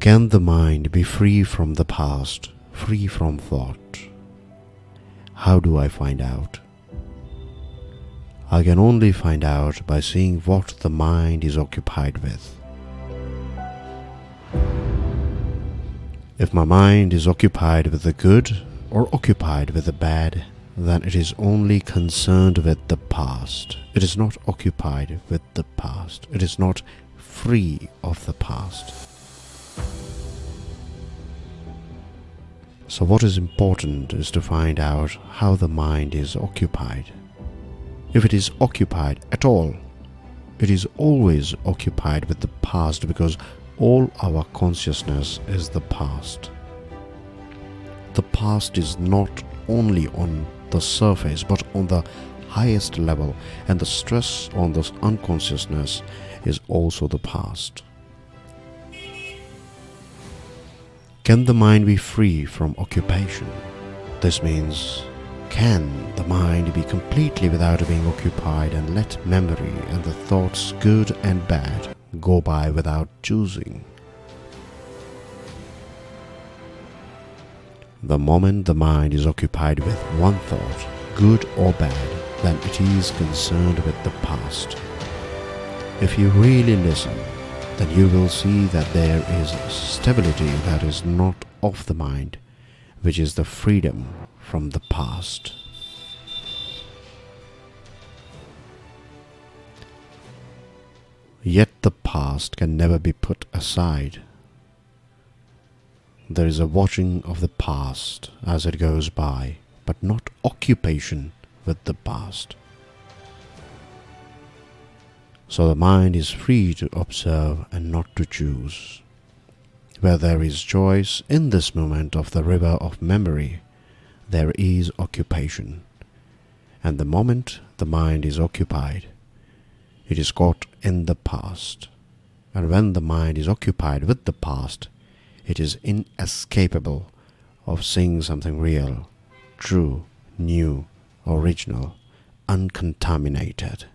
Can the mind be free from the past, free from thought? How do I find out? I can only find out by seeing what the mind is occupied with. If my mind is occupied with the good or occupied with the bad, then it is only concerned with the past. It is not occupied with the past. It is not free of the past. So, what is important is to find out how the mind is occupied. If it is occupied at all, it is always occupied with the past because all our consciousness is the past. The past is not only on the surface but on the highest level, and the stress on this unconsciousness is also the past. Can the mind be free from occupation? This means, can the mind be completely without being occupied and let memory and the thoughts, good and bad, go by without choosing? The moment the mind is occupied with one thought, good or bad, then it is concerned with the past. If you really listen, then you will see that there is stability that is not of the mind, which is the freedom from the past. Yet the past can never be put aside. There is a watching of the past as it goes by, but not occupation with the past. So the mind is free to observe and not to choose. Where there is choice in this moment of the river of memory, there is occupation. And the moment the mind is occupied, it is caught in the past. And when the mind is occupied with the past, it is inescapable of seeing something real, true, new, original, uncontaminated.